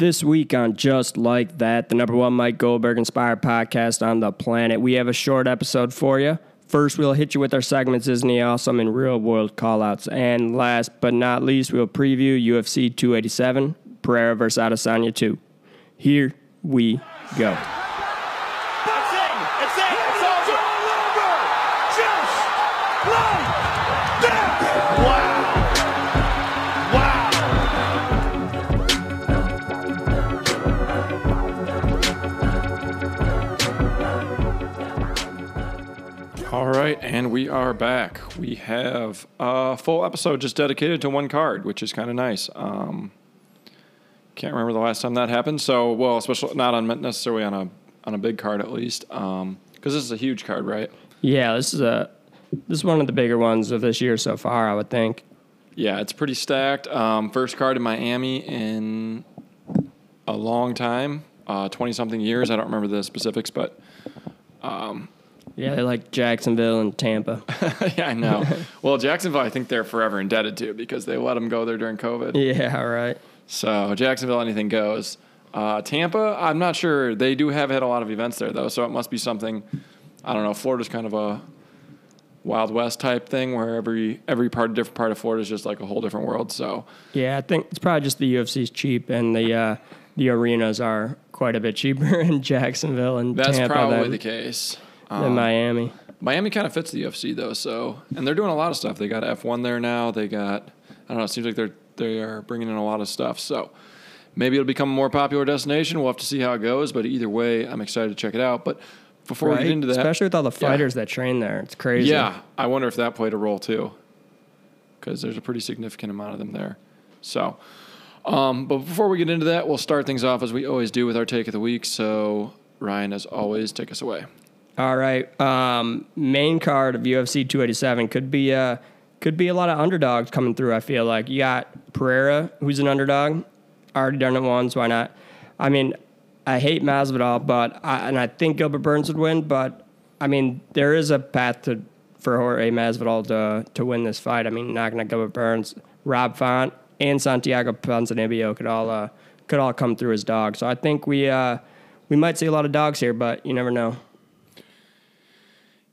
This week on Just Like That, the number one Mike Goldberg inspired podcast on the planet, we have a short episode for you. First, we'll hit you with our segments, Isn't He Awesome, and real world callouts. And last but not least, we'll preview UFC 287, Pereira versus Adesanya 2. Here we go. Right, and we are back. We have a full episode just dedicated to one card, which is kind of nice. Um, can't remember the last time that happened. So, well, especially not on necessarily on a on a big card at least, because this is a huge card, right? Yeah, this is a this is one of the bigger ones of this year so far, I would think. Yeah, it's pretty stacked. Um, first card in Miami in a long time, twenty something years. I don't remember the specifics, but Yeah, they like Jacksonville and Tampa. yeah, I know. well, Jacksonville, I think they're forever indebted to because they let them go there during COVID. yeah, right. So Jacksonville, anything goes. Uh, Tampa, I'm not sure. They do have had a lot of events there though, so it must be something. I don't know. Florida's kind of a Wild West type thing where every every part, different part of Florida is just like a whole different world. So Yeah, I think it's probably just the UFC's cheap and the uh, the arenas are quite a bit cheaper in Jacksonville and that's Tampa probably than, the case. Um, Miami. Miami kind of fits the UFC though, so and they're doing a lot of stuff. They got F1 there now. They got I don't know. It seems like they're they are bringing in a lot of stuff. So maybe it'll become a more popular destination. We'll have to see how it goes. But either way, I'm excited to check it out. But before we get into that, Especially with all the Yeah. fighters that train there. It's crazy. Yeah, I wonder if that played a role too, because there's a pretty significant amount of them there. So, um, but before we get into that, we'll start things off as we always do with our take of the week. So, Ryan, as always, take us away. All right. Um, main card of UFC 287 could be uh, could be a lot of underdogs coming through. I feel like you got Pereira, who's an underdog, already done it once. Why not? I mean, I hate Masvidal, but I, and I think Gilbert Burns would win. But I mean, there is a path to for Jorge Masvidal to to win this fight. I mean, knocking out Gilbert Burns, Rob Font, and Santiago Ponzinibbio could all uh, could all come through as dogs. So I think we uh, we might see a lot of dogs here, but you never know.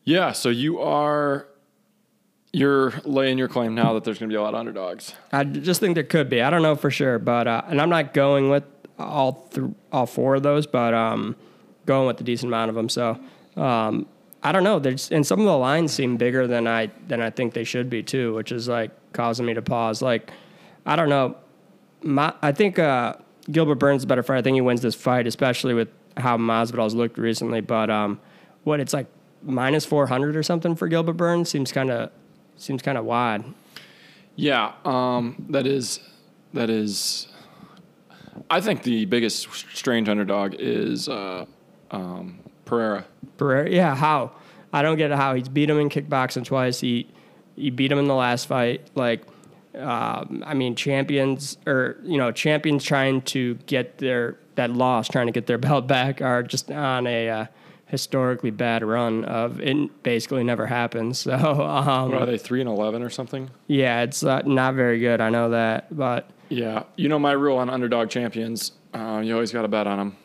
Yeah, so you are you're laying your claim now that there's going to be a lot of underdogs. I just think there could be. I don't know for sure, but uh, and I'm not going with all th- all four of those, but um, going with a decent amount of them. So um, I don't know. There's and some of the lines seem bigger than I than I think they should be too, which is like causing me to pause. Like I don't know. My I think uh, Gilbert Burns is a better fighter. I think he wins this fight, especially with how Masvidal's looked recently. But um, what it's like minus four hundred or something for Gilbert Burns seems kind of seems kind of wide. Yeah, um, that is that is. I think the biggest strange underdog is uh, um, Pereira. Pereira, yeah, how? I don't get how he's beat him in kickboxing twice. He he beat him in the last fight. Like, um, I mean, champions or you know, champions trying to get their that loss, trying to get their belt back, are just on a uh, historically bad run of it. Basically, never happens. So, um, are they three and eleven or something? yeah, it's uh, not very good. I know that, but Yeah, you know my rule on underdog champions. Uh, you always got to bet on them.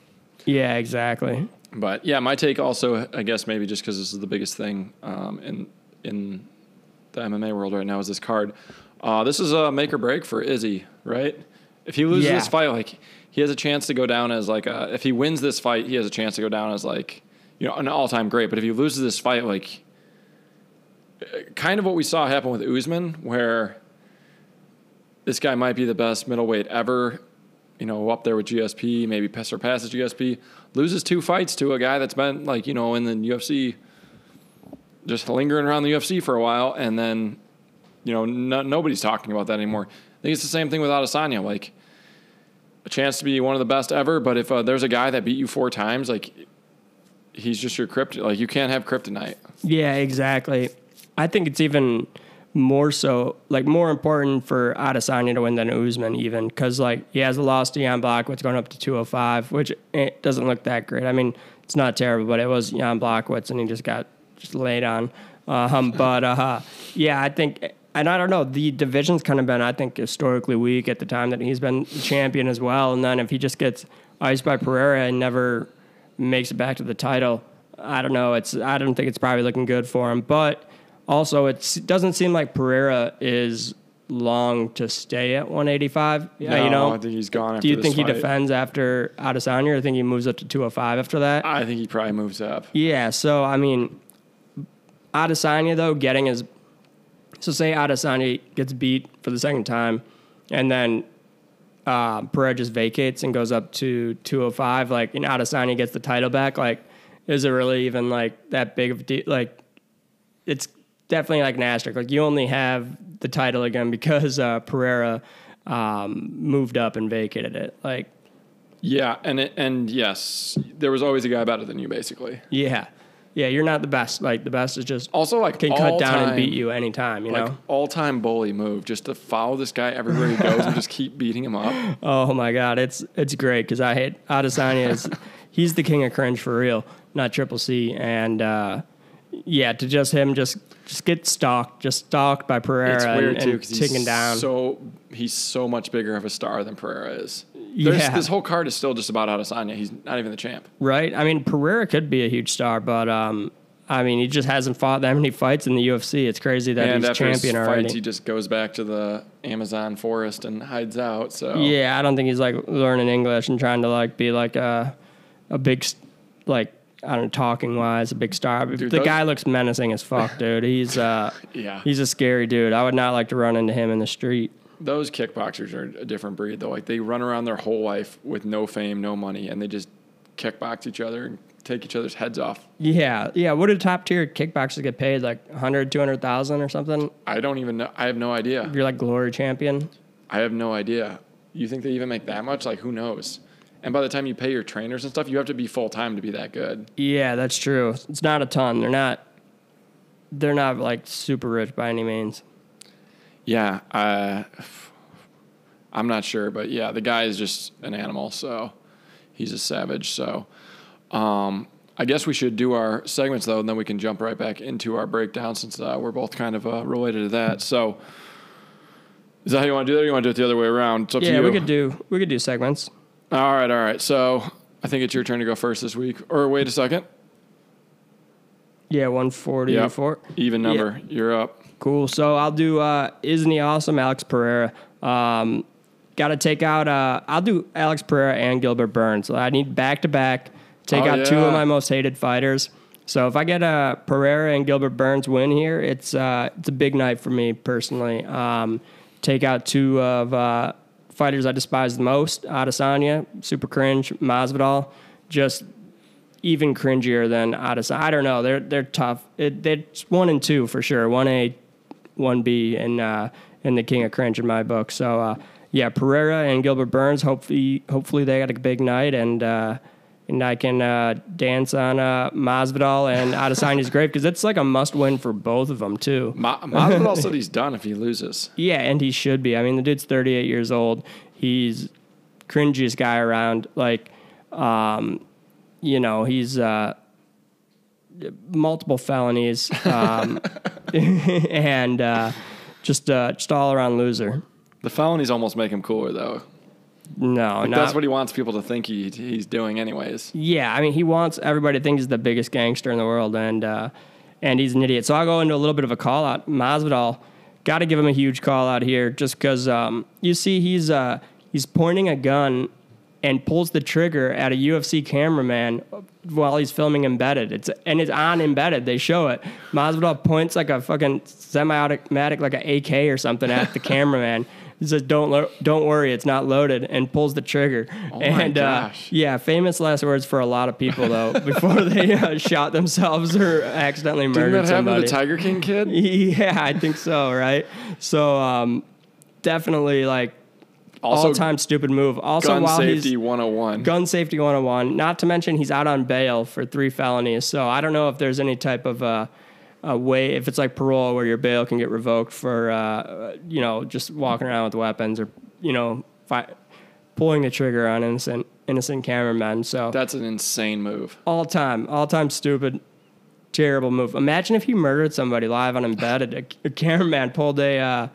yeah, exactly. But yeah, my take also, I guess maybe just because this is the biggest thing um, in in the MMA world right now is this card. Uh, this is a make or break for Izzy, right? If he loses Yeah. this fight, like he has a chance to go down as like a, if he wins this fight, he has a chance to go down as like you know an all time great. But if he loses this fight, like kind of what we saw happen with Usman, where this guy might be the best middleweight ever, you know, up there with GSP, maybe surpasses GSP, loses two fights to a guy that's been like, you know, in the UFC, just lingering around the UFC for a while, and then, you know, no, nobody's talking about that anymore. I think it's the same thing with Adesanya, like a chance to be one of the best ever, but if uh, there's a guy that beat you four times, like he's just your kryptonite. Like you can't have kryptonite. Yeah, exactly. I think it's even more so, like more important for Adesanya to win than Usman, even because like he has a loss to Jan Blachowicz going up to 205, which it doesn't look that great. I mean, it's not terrible, but it was Jan Blachowicz, and he just got just laid on. Um, but uh, yeah, I think and I don't know, the division's kind of been, I think, historically weak at the time that he's been champion as well. And then if he just gets iced by Pereira and never makes it back to the title, I don't know. It's I don't think it's probably looking good for him. But also, it doesn't seem like Pereira is long to stay at 185. Yeah, No, you know. I think he's gone Do you think he defends after Adesanya, or I think he moves up to 205 after that? I think he probably moves up. Yeah, so I mean, Adesanya though getting his, so say Adesanya gets beat for the second time, and then uh, Pereira just vacates and goes up to 205. Like, and Adesanya gets the title back. Like, is it really even like that big of a deal? Like, it's definitely like an asterisk. Like, you only have the title again because uh, Pereira um, moved up and vacated it. Like, Yeah, and it, and yes, there was always a guy better than you, basically. yeah, yeah, you're not the best. Like, the best is just Also, like can cut down and beat you anytime, you Like know? all time bully move, just to follow this guy everywhere he goes and just keep beating him up. Oh my god, it's it's great because I hate Adesanya is he's the king of cringe for real, not Triple C, and uh, yeah, to just him just just get stalked, just stalked by Pereira It's weird and, too because taken he's down. so he's so much bigger of a star than Pereira is. Yeah. this whole card is still just about Adesanya. He's not even the champ. right? I mean, Pereira could be a huge star, but um, I mean, he just hasn't fought that many fights in the UFC. It's crazy that and he's after his champion fights, already. he just goes back to the Amazon forest and hides out. So Yeah, I don't think he's like learning English and trying to like be like a a big like I don't know talking wise a big star. Dude, the guy looks menacing as fuck, dude. He's uh Yeah. he's a scary dude. I would not like to run into him in the street. Those kickboxers are a different breed though. Like they run around their whole life with no fame, no money, and they just kickbox each other and take each other's heads off. Yeah, yeah. What do top tier kickboxers get paid? Like 100, 200,000 or something? I don't even know. I have no idea. You're like glory champion. I have no idea. You think they even make that much? Like who knows? And by the time you pay your trainers and stuff, you have to be full time to be that good. Yeah, that's true. It's not a ton. They're not. They're not like super rich by any means. Yeah, uh, I'm not sure, but yeah, the guy is just an animal, so he's a savage. So, um, I guess we should do our segments though, and then we can jump right back into our breakdown since uh, we're both kind of uh, related to that. So, is that how you want to do that? Or you want to do it the other way around? It's up to Yeah, you. we could do we could do segments. All right, all right. So I think it's your turn to go first this week. Or wait a second. Yeah, 144. Even number. You're up. Cool. So I'll do uh Isn't he awesome? Alex Pereira. Um gotta take out uh I'll do Alex Pereira and Gilbert Burns. So I need back to back, take Oh, out two of my most hated fighters. So if I get a Pereira and Gilbert Burns win here, it's uh it's a big night for me personally. Um take out two of uh fighters I despise the most, Adesanya, super cringe, Masvidal, just even cringier than Adesanya. I don't know. They're they're tough. It, they're one and two for sure. One A, one B, and uh, and the king of cringe in my book. So uh, yeah, Pereira and Gilbert Burns. Hopefully, hopefully they got a big night and. Uh, and I can uh, dance on uh, Masvidal and Adesanya's grave because it's like a must-win for both of them too. Ma- Masvidal said he's done if he loses. Yeah, and he should be. I mean, the dude's 38 years old. He's cringiest guy around. Like, um, you know, he's uh, multiple felonies um, and uh, just uh, just all around loser. The felonies almost make him cooler though. No, Like, not, that's what he wants people to think he he's doing anyways. Yeah, I mean, he wants everybody to think he's the biggest gangster in the world, and uh, and he's an idiot. So I'll go into a little bit of a call out. Masvidal, got to give him a huge call out here, just because um, you see he's uh, he's pointing a gun and pulls the trigger at a UFC cameraman while he's filming embedded. It's and it's on embedded. They show it. Masvidal points like a fucking semi-automatic, like an AK or something at the cameraman. He says, "Don't lo- don't worry, it's not loaded," and pulls the trigger. Oh my and gosh. Uh, yeah, famous last words for a lot of people though before they uh, shot themselves or accidentally Didn't murdered that happen to the Tiger King kid? yeah, I think so. Right. So um, definitely like Also, all time stupid move. Also, gun while safety he's 101. gun safety 101. Not to mention he's out on bail for three felonies. So I don't know if there's any type of uh, a way if it's like parole where your bail can get revoked for uh, you know just walking around with weapons or you know fi- pulling the trigger on innocent innocent cameramen. So That's an insane move. all time, all time stupid. terrible move. Imagine if he murdered somebody live on embedded. A, a cameraman pulled a uh,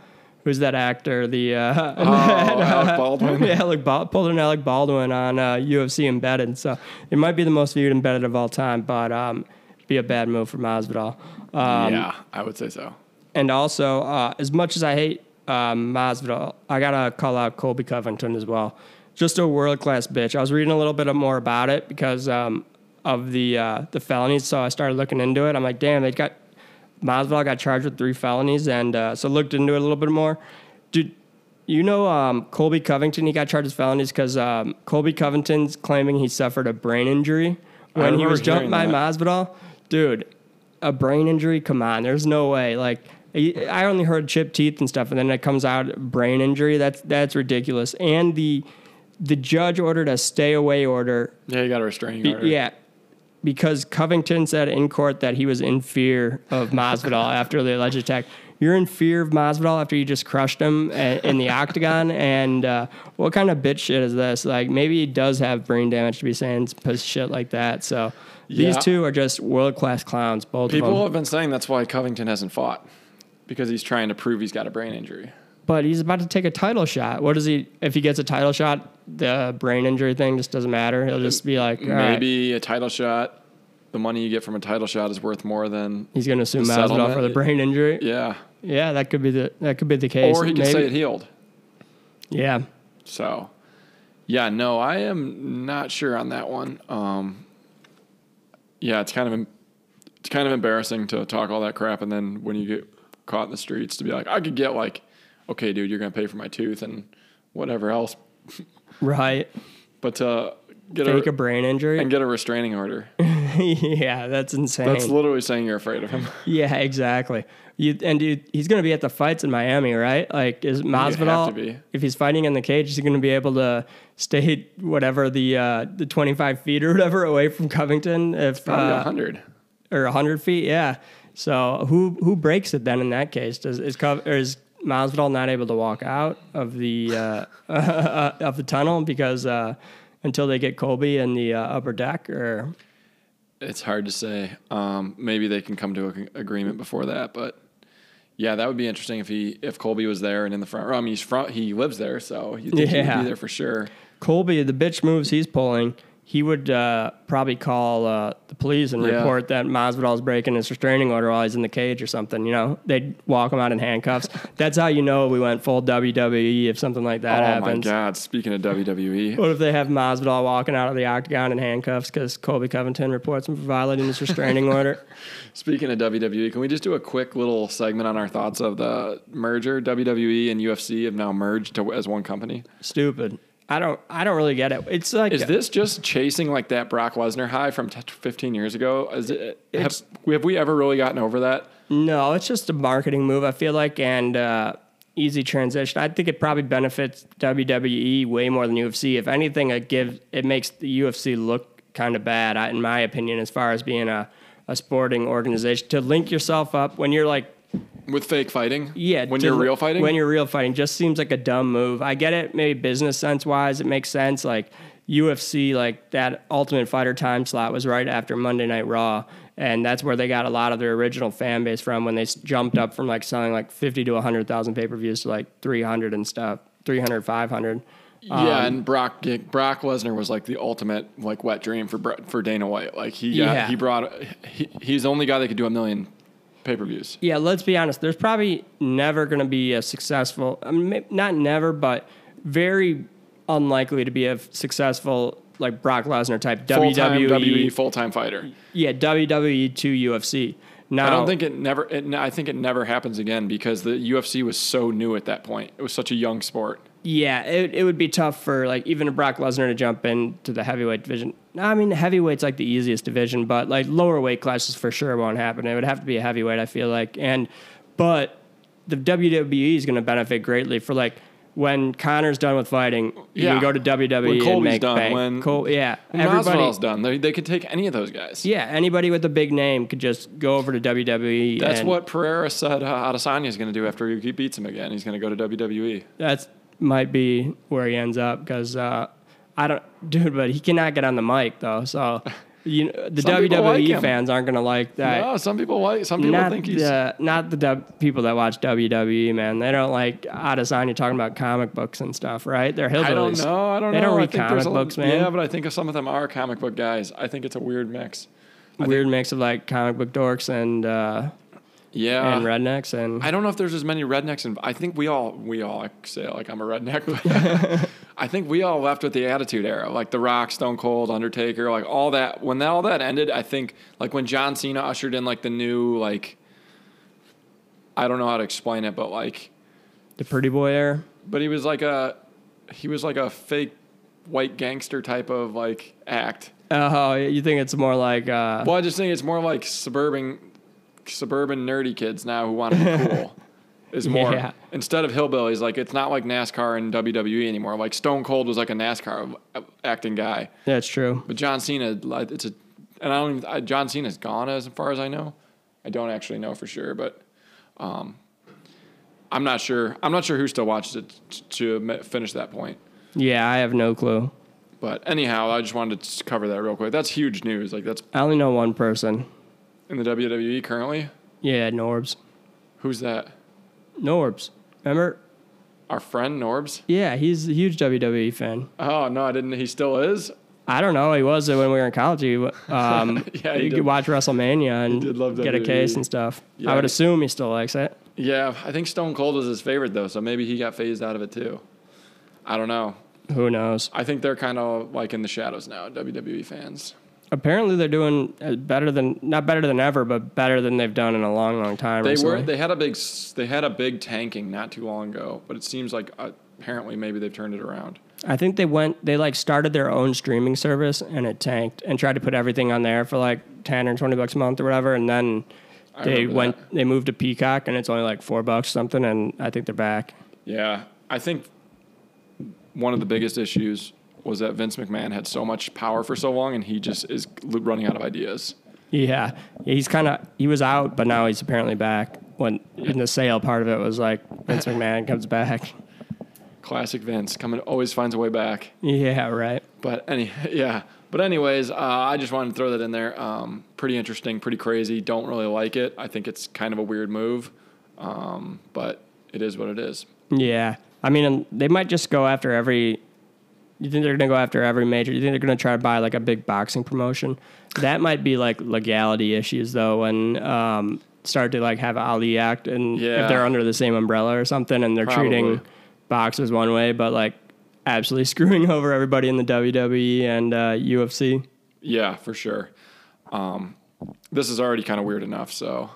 who's that actor? The uh, Oh, Alec Baldwin. yeah, Alec Bal- pulled an Alec Baldwin on uh, UFC embedded. So it might be the most viewed embedded of all time, but um, be a bad move for Masvidal. Um, yeah, I would say so. and also, uh, as much as I hate um, Masvidal, I gotta call out Colby Covington as well. Just a world class bitch. I was reading a little bit more about it because um, of the uh, the felonies, so I started looking into it. I'm like, damn, they got Masvidal got charged with three felonies, and uh, so looked into it a little bit more. Dude, you know um, Colby Covington? He got charged with felonies because um, Colby Covington's claiming he suffered a brain injury I when he was jumped by that. Masvidal. Dude, a brain injury? Come on, there's no way. Like I only heard chipped teeth and stuff, and then it comes out brain injury. That's that's ridiculous. And the the judge ordered a stay away order. Yeah, you got a restraining order. yeah, because Covington said in court that he was in fear of Masvidal after the alleged attack. You're in fear of Masvidal after you just crushed him a- in the octagon, and uh, what kind of bitch shit is this? Like maybe he does have brain damage to be saying shit like that. So these Yeah. two are just world class clowns, both of People have been saying that's why Covington hasn't fought because he's trying to prove he's got a brain injury. But he's about to take a title shot. What does he? If he gets a title shot, the brain injury thing just doesn't matter. He'll just be like, all right. Maybe a title shot, the money you get from a title shot is worth more than he's going to sue the Masvidal for the brain injury. yeah. Yeah, that could be the that could be the case. Or he could Maybe- say it healed. Yeah, So, yeah, no, I am not sure on that one. Um, yeah, it's kind of it's kind of embarrassing to talk all that crap, and then when you get caught in the streets, to be like, I could get like, okay, dude, you're gonna pay for my tooth and whatever else, right. but to get Fake a, a brain injury. and get a restraining order. yeah, that's insane. That's literally saying you're afraid of him. yeah, exactly. You and dude, he's going to be at the fights in Miami, right? Like, is Masvidal? If he's fighting in the cage, is he going to be able to stay whatever the uh, the twenty five feet or whatever away from Covington? If Probably a uh, hundred. or 100 feet. Yeah. So who who breaks it then in that case? Does is Cov- or is Masvidal not able to walk out of the uh, of the tunnel because uh, until they get Colby in the uh, upper deck or It's hard to say. Um, maybe they can come to an agreement before that, but yeah, that would be interesting if he if Colby was there and in the front row. I mean, he's front. He lives there, so you think he would Yeah. be there for sure. Colby the bitch moves he's pulling. He would uh, probably call uh, the police and Yeah. report that Masvidal's breaking his restraining order while he's in the cage or something. You know, they'd walk him out in handcuffs. That's how you know we went full WWE if something like that oh happens. Oh my God! Speaking of WWE, What if they have Masvidal walking out of the octagon in handcuffs because Colby Covington reports him for violating his restraining order? speaking of WWE, can we just do a quick little segment on our thoughts of the merger? WWE and UFC have now merged to, as one company. Stupid. I don't. I don't really get it. It's like Is this just chasing like that Brock Lesnar high from t- 15 years ago? Is it, have, have we ever really gotten over that? no. It's just a marketing move. I feel like and uh, easy transition. I think it probably benefits WWE way more than UFC. If anything, it gives it makes the UFC look kind of bad, in my opinion, as far as being a a sporting organization to link yourself up when you're like With fake fighting? Yeah, When to- you're real fighting? When you're real fighting, just seems like a dumb move. I get it, maybe business sense wise, it makes sense. Like UFC, like that Ultimate Fighter time slot was right after Monday Night Raw, and that's where they got a lot of their original fan base from when they jumped up from like selling like fifty to hundred thousand pay per views to like three hundred and stuff, 300, 500. Yeah, um, and Brock Brock Lesnar was like the ultimate like wet dream for for Dana White. Like he got, Yeah. he brought he, he's the only guy that could do a million pay per views. Yeah, let's be honest. There's probably never going to be a successful, I mean, not never, but very unlikely to be a successful like Brock Lesnar type Full time WWE. WWE full time fighter. Yeah, WWE to UFC. Now, I don't think it never. It, I think it never happens again because the UFC was so new at that point. It was such a young sport. Yeah, it, it would be tough for like even a Brock Lesnar to jump into the heavyweight division. I mean, the heavyweight's like the easiest division, but like lower weight classes for sure won't happen. It would have to be a heavyweight, I feel like. And but the WWE is going to benefit greatly for like when Conor's done with fighting, you Yeah. can go to WWE When and make done, bank. when- Col- yeah, When everybody. Masvidal's done. They, they could take any of those guys. Yeah, anybody with a big name could just go over to WWE. That's what Pereira said uh, Adesanya is going to do after he beats him again. He's going to go to. WWE. that's might be where he ends up because uh, I don't, dude. But he cannot get on the mic though, so You know, the WWE like fans aren't gonna like that. no, some people like. Some people not think he's. the not the dub- people that watch WWE, man. They don't like Adesanya talking about comic books and stuff, right? They're hillbillies. I don't know. I don't they know. don't read think comic there's a- books, man. Yeah, but I think some of them are comic book guys. I think it's a weird mix. Weird mix of like comic book dorks and uh, Yeah. and rednecks and I don't know if there's as many rednecks, and I think we all we all I say like I'm a redneck, but I think we all left with the Attitude Era, like The Rock, Stone Cold, Undertaker, like all that. When that, all that ended, I think like when John Cena ushered in like the new like I don't know how to explain it, but like the pretty boy era. but he was like a he was like a fake white gangster type of like act. Oh, you think it's more like uh, Well, I just think it's more like suburban, suburban nerdy kids now who want to be cool. Is more Yeah. instead of hillbillies. Like it's not like NASCAR and WWE anymore. Like Stone Cold was like a NASCAR acting guy, that's true. but John Cena, like it's a, and I don't even. I, John Cena's gone as far as I know. I don't actually know for sure, but um, I'm not sure. I'm not sure who still watches it t- to finish that point. Yeah, I have no clue. But anyhow, I just wanted to cover that real quick. That's huge news. Like that's I only know one person. In the WWE currently. Yeah, Norbs. Who's that? Norbs. Remember? Our friend Norbs? Yeah, he's a huge WWE fan. Oh no, I didn't. He still is. I don't know. He was when we were in college. He, um, Yeah, he you could watch WrestleMania and get a case and stuff. Yeah, I would assume he still likes it. Yeah, I think Stone Cold was his favorite though, so maybe he got phased out of it too. I don't know. Who knows? I think they're kind of like in the shadows now, WWE fans. Apparently, they're doing uh, better than not better than ever, but better than they've done in a long, long time. They recently. were they had a big they had a big tanking not too long ago, but it seems like uh, apparently maybe they've turned it around. I think they went. They like started their own streaming service and it tanked and tried to put everything on there for like ten or twenty bucks a month or whatever, and then I they went. that. They moved to Peacock and it's only like four bucks something, and I think they're back. Yeah, I think one of the biggest issues was that Vince McMahon had so much power for so long, and he just is running out of ideas. Yeah, he's kind of he was out, but now he's apparently back. When in the sale part of it was like Vince McMahon comes back. Classic Vince coming always finds a way back. Yeah, right. But any yeah. But anyways, uh, I just wanted to throw that in there. Um, pretty interesting, pretty crazy. Don't really like it. I think it's kind of a weird move, um, but it is what it is. Yeah, I mean, they might just go after every. You think they're gonna go after every major? You think they're gonna try to buy like a big boxing promotion? That might be like legality issues though, and um, start to like have Ali act, and Yeah. if they're under the same umbrella or something, and they're Probably. treating boxers one way, but like absolutely screwing over everybody in the WWE and uh, UFC. Yeah, for sure. Um, this is already kind of weird enough, so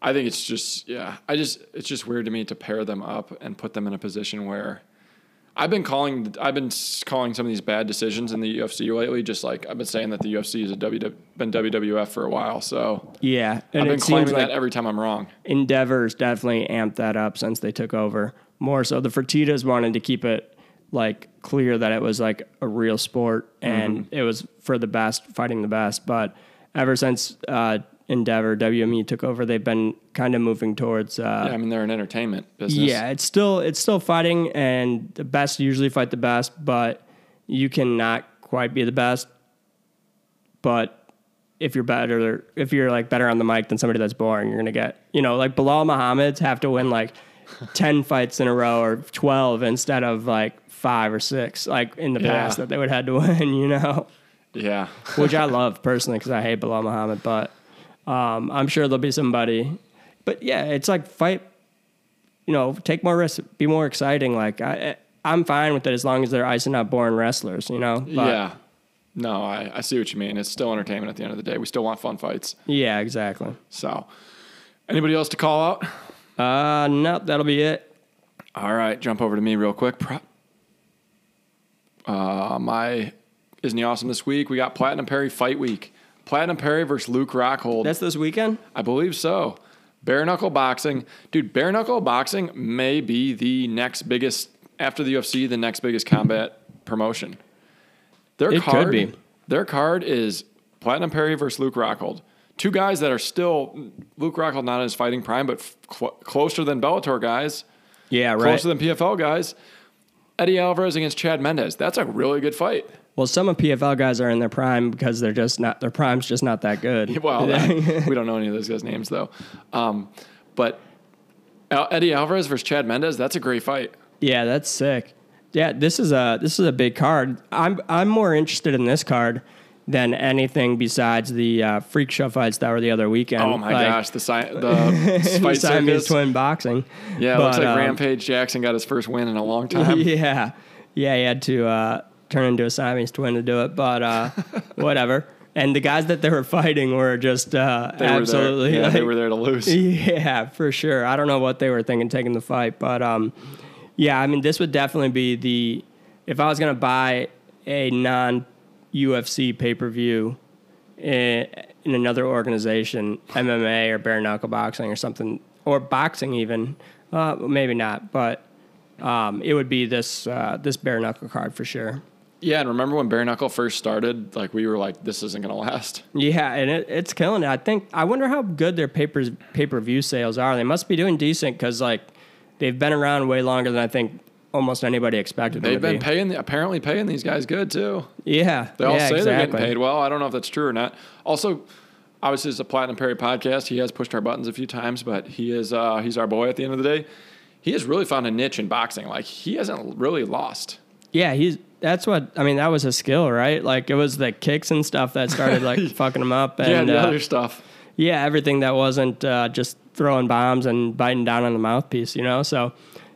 I think it's just yeah. I just it's just weird to me to pair them up and put them in a position where I've been calling I've been calling some of these bad decisions in the UFC lately. Just like I've been saying that the UFC has a WW, been WWF for a while, so Yeah, and I've been claiming like that every time I'm wrong. Endeavor's definitely amped that up since they took over. More so, the Fertitas wanted to keep it like clear that it was like a real sport and Mm-hmm. it was for the best, fighting the best. But ever since uh, Endeavor WME took over, they've been kind of moving towards. Uh, Yeah, I mean they're an entertainment business. yeah, it's still it's still fighting, and the best usually fight the best, but you cannot quite be the best. But if you're better, if you're like better on the mic than somebody that's boring, you're gonna get you know like Belal Muhammad's have to win like ten fights in a row or twelve instead of like five or six like in the Yeah. past that they would have had to win, you know, yeah. which I love personally because I hate Bilal Muhammad, but um, I'm sure there'll be somebody. But yeah, it's like fight you know, take more risks, be more exciting. Like I, I'm fine with it as long as they're icing out boring wrestlers. You know. But- yeah. No, I, I see what you mean. It's still entertainment at the end of the day. We still want fun fights. Yeah. Exactly. So, anybody else to call out? Uh, no, that'll be it. All right, jump over to me real quick. Pro- Uh, my isn't he awesome this week? We got Platinum Perry Fight Week. Platinum Perry versus Luke Rockhold. That's this weekend. I believe so. Bare knuckle boxing, dude. Bare knuckle boxing may be the next biggest after the UFC, the next biggest combat promotion. Their It could card, be. Their card is Platinum Perry versus Luke Rockhold. Two guys that are still Luke Rockhold not in his fighting prime, but cl- closer than Bellator guys Yeah. Right. closer than PFL guys. Eddie Alvarez against Chad Mendes. That's a really good fight. Well, some of PFL guys are in their prime because they're just not their prime's just not that good. Well, that- we don't know any of those guys' names though. Um, but Al- Eddie Alvarez versus Chad Mendes, that's a great fight. yeah, that's sick. Yeah, this is a this is a big card. I'm I'm more interested in this card than anything besides the uh, freak show fights that were the other weekend. Oh my Like, gosh, the si- the fight Siamese twin boxing. Yeah, it looks like um, Rampage Jackson got his first win in a long time. yeah, yeah, he had to uh, turn into a Siamese twin to do it, but uh, whatever. And the guys that they were fighting were just uh, They absolutely, were there. Yeah, they were there to lose. yeah, for sure. I don't know what they were thinking taking the fight, but um, yeah, I mean, this would definitely be the if I was gonna buy a non UFC pay per view in, in another organization, MMA or bare knuckle boxing or something, or boxing even, uh, maybe not, but um, it would be this uh, this bare knuckle card for sure. Yeah, and remember when Bare Knuckle first started? Like we were like, this isn't gonna last. Yeah, and it, it's killing it. I think. I wonder how good their papers pay per view sales are. They must be doing decent because like they've been around way longer than I think almost anybody expected. They've to been be. paying, apparently paying these guys good too. Yeah, They all yeah, say they're getting paid well. I don't know if that's true or not. Also, obviously, it's a Platinum Perry podcast. He has pushed our buttons a few times, but he is uh, he's our boy at the end of the day. He has really found a niche in boxing. Like he hasn't really lost. Yeah, he's that's what I mean. That was a skill, right? Like it was the kicks and stuff that started like fucking him up, and yeah, the uh, other stuff. yeah, everything that wasn't uh, just throwing bombs and biting down on the mouthpiece, you know. So,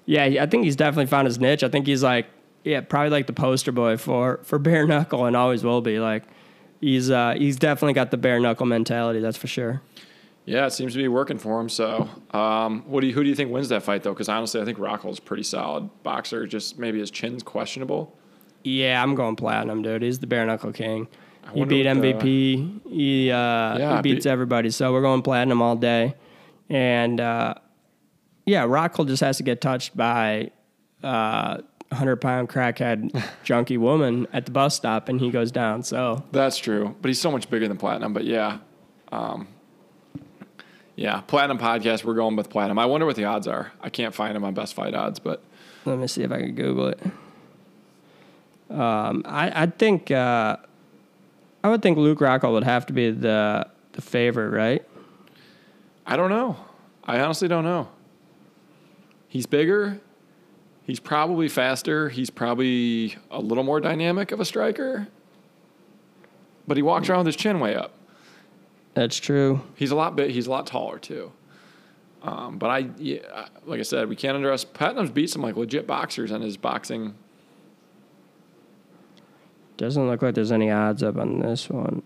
yeah, I think he's definitely found his niche. I think he's like, yeah, probably like the poster boy for for bare knuckle, and always will be. Like, he's uh, he's definitely got the bare knuckle mentality. That's for sure. Yeah, it seems to be working for him. So, um, what do you, who do you think wins that fight though? Because honestly, I think Rockhold's a pretty solid boxer. Just maybe his chin's questionable. Yeah, I'm going platinum, dude. He's the bare knuckle king. He beat what the- MVP. He uh, Yeah, he beats beat- everybody. So we're going platinum all day. And uh, yeah, Rockhold just has to get touched by uh, 100 pound crackhead junkie woman at the bus stop, and he goes down. So That's true, but he's so much bigger than platinum. But yeah, um, yeah, platinum podcast. We're going with platinum. I wonder what the odds are. I can't find them on best fight odds, but let me see if I can Google it. Um, I I think uh, I would think Luke Rockhold would have to be the the favorite, right? I don't know. I honestly don't know. He's bigger. He's probably faster. He's probably a little more dynamic of a striker. But he walks around with his chin way up. That's true. He's a lot big. He's a lot taller too. Um, but I, yeah, like I said, we can't underestimate. Platinum's beat some like legit boxers on his boxing. Doesn't look like there's any odds up on this one.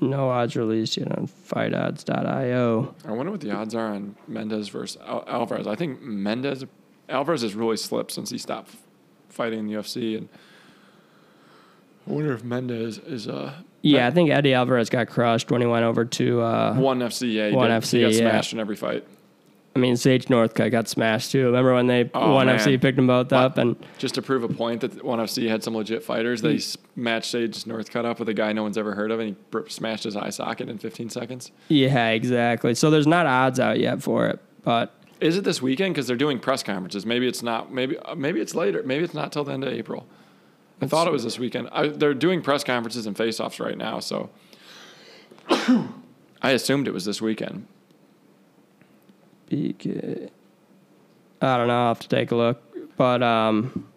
No odds released yet on fightodds.io. I wonder what the odds are on Mendes versus Al- Alvarez. I think Mendes, Alvarez has really slipped since he stopped fighting in the UFC, and I wonder if Mendes is uh Yeah, I think Eddie Alvarez got crushed when he went over to. Uh, one FC. Yeah, he One did. FC, He got yeah. smashed in every fight. I mean, Sage Northcutt got smashed too. Remember when they Oh, one man. FC picked them both up and Just to prove a point that one FC had some legit fighters, they matched Sage Northcutt up with a guy no one's ever heard of, and he smashed his eye socket in 15 seconds. yeah, exactly. So there's not odds out yet for it, but Is it this weekend? Because they're doing press conferences. Maybe it's not. Maybe uh, maybe it's later. Maybe it's not till the end of April. I thought it was this weekend. I, they're doing press conferences and face-offs right now, so I assumed it was this weekend. I don't know. I'll have to take a look. But um,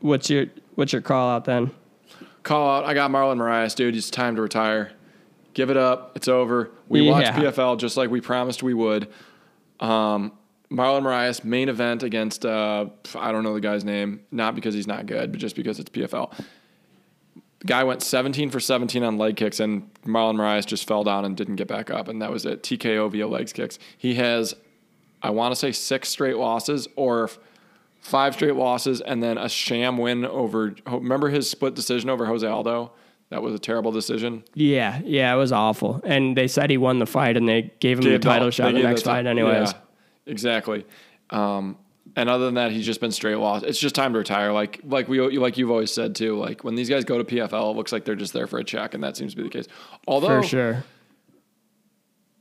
what's your what's your call out then? Call out. I got Marlon Moraes, dude. It's time to retire. Give it up. It's over. We watched PFL just like we promised we would. Um, Marlon Moraes main event against uh, I don't know the guy's name, not because he's not good, but just because it's PFL. The guy went 17 for 17 on leg kicks, and Marlon Moraes just fell down and didn't get back up, and that was it. TKO via legs kicks. He has, I want to say, six straight losses or five straight losses, and then a sham win over. Remember his split decision over Jose Aldo? That was a terrible decision. Yeah, yeah, it was awful. And they said he won the fight, and they gave him Gave the title shot the next ti- fight, anyways. Yeah, exactly. Um, and other than that, he's just been straight lost. It's just time to retire. Like like we like you've always said too. Like when these guys go to PFL, it looks like they're just there for a check, and that seems to be the case. Although For sure.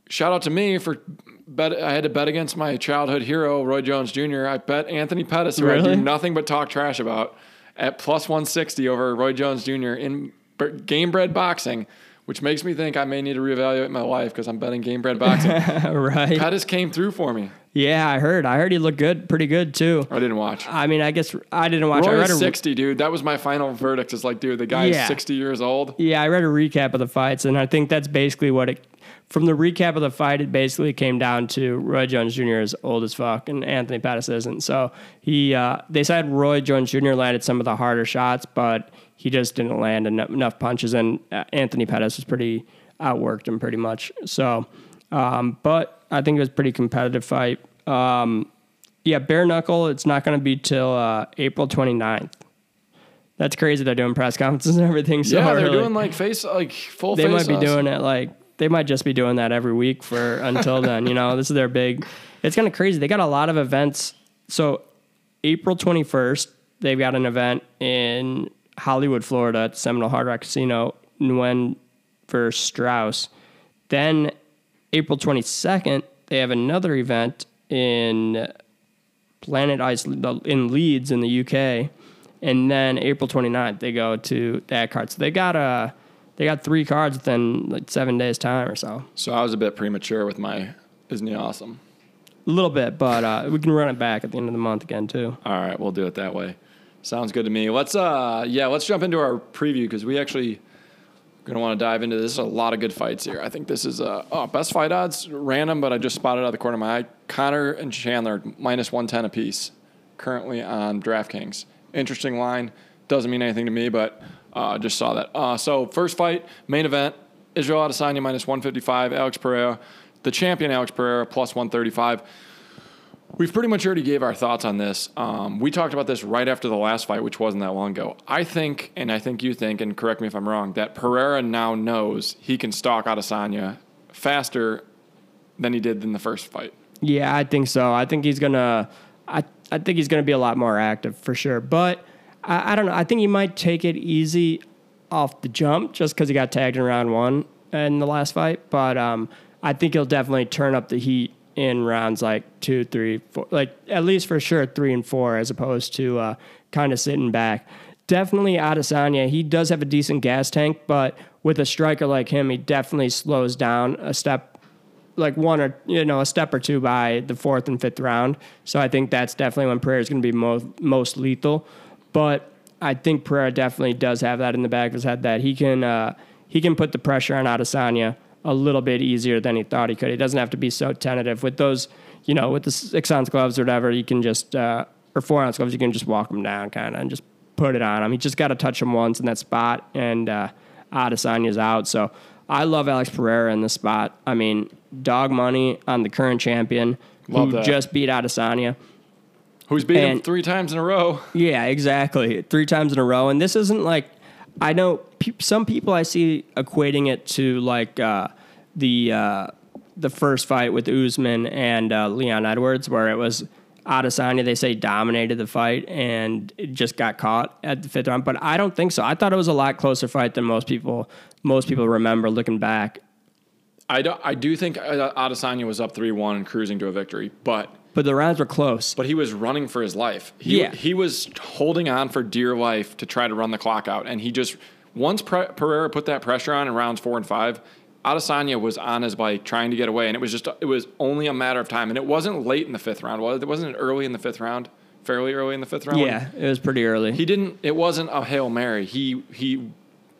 shout out to me for bet. I had to bet against my childhood hero Roy Jones Jr. I bet Anthony Pettis, who I do nothing but talk trash about, at plus 160 over Roy Jones Jr. in Gamebred Boxing, which makes me think I may need to reevaluate my life because I'm betting Gamebred Boxing. right. Pettis came through for me. Yeah, I heard. I heard he looked good, pretty good too. I didn't watch. I mean, I guess I didn't watch. I Roy read is a, 60, dude. That was my final verdict. Is like, dude, the guy Yeah. is 60 years old. Yeah, I read a recap of the fights, and I think that's basically what it. From the recap of the fight, it basically came down to Roy Jones Jr. is old as fuck, and Anthony Pettis isn't. So he, uh, they said Roy Jones Jr. landed some of the harder shots, but he just didn't land enough, enough punches, and uh, Anthony Pettis was pretty outworked him pretty much. So, um, but I think it was a pretty competitive fight. Um, yeah, bare knuckle. It's not going to be till uh, April 29th. That's crazy. They're doing press conferences and everything. So yeah, they're early doing like face, like full. they might be doing it like they might just be doing that every week for until then. You know, this is their big. It's kind of crazy. They got a lot of events. So April twenty first, they've got an event in Hollywood, Florida, at Seminole Hard Rock Casino. Nguyen versus Strauss. Then April twenty second, they have another event in Planet Ice in Leeds in the UK, and then April 29th they go to that card. So they got a they got three cards within like seven days time or so. So I was a bit premature with my. Isn't he awesome? A little bit, but uh, we can run it back at the end of the month again too. All right, we'll do it that way. Sounds good to me. Let's uh yeah, let's jump into our preview because we actually gonna want to dive into this. A lot of good fights here. I think this is uh oh best fight odds random, but I just spotted out of the corner of my eye. Conor and Chandler minus one ten apiece, currently on DraftKings. Interesting line. Doesn't mean anything to me, but uh, just saw that. Uh, so first fight, main event, Israel Adesanya minus one fifty five, Alex Pereira, the champion Alex Pereira plus one thirty five. We've pretty much already gave our thoughts on this. Um, we talked about this right after the last fight, which wasn't that long ago. I think, and I think you think, and correct me if I'm wrong, that Pereira now knows he can stalk Adesanya faster than he did in the first fight. Yeah, I think so. I think he's gonna. I I think he's gonna be a lot more active for sure. But I, I don't know. I think he might take it easy off the jump just because he got tagged in round one in the last fight. But um, I think he'll definitely turn up the heat in rounds like two, three, four, like at least for sure three and four, as opposed to uh, kind of sitting back. Definitely Adesanya. He does have a decent gas tank, but with a striker like him, he definitely slows down a step like one or you know a step or two by the fourth and fifth round. So I think that's definitely when Pereira is going to be most most lethal. But I think Pereira definitely does have that in the back of his head that he can uh, he can put the pressure on Adesanya a little bit easier than he thought he could. He doesn't have to be so tentative with those you know with the six ounce gloves or whatever. You can just uh, or four ounce gloves. You can just walk him down kind of and just put it on him. He just got to touch him once in that spot and. Uh, Adesanya's out. So I love Alex Pereira in this spot. I mean, dog money on the current champion Love who that. just beat Adesanya. Who's beat him three times in a row? Yeah, exactly. Three times in a row. And this isn't like, I know pe- some people I see equating it to like uh, the uh, the first fight with Usman and uh, Leon Edwards, where it was Adesanya, they say, dominated the fight and it just got caught at the fifth round. But I don't think so. I thought it was a lot closer fight than most people most people remember looking back. I do, I do think uh, Adesanya was up three one and cruising to a victory, but But the rounds were close. but he was running for his life. He, Yeah. he was holding on for dear life to try to run the clock out, and he just once Pre- Pereira put that pressure on in rounds four and five, Adesanya was on his bike trying to get away, and it was just it was only a matter of time, and it wasn't late in the fifth round. Was it? It wasn't early in the fifth round, fairly early in the fifth round. yeah, it was pretty early. he didn't. It wasn't a hail mary. He he,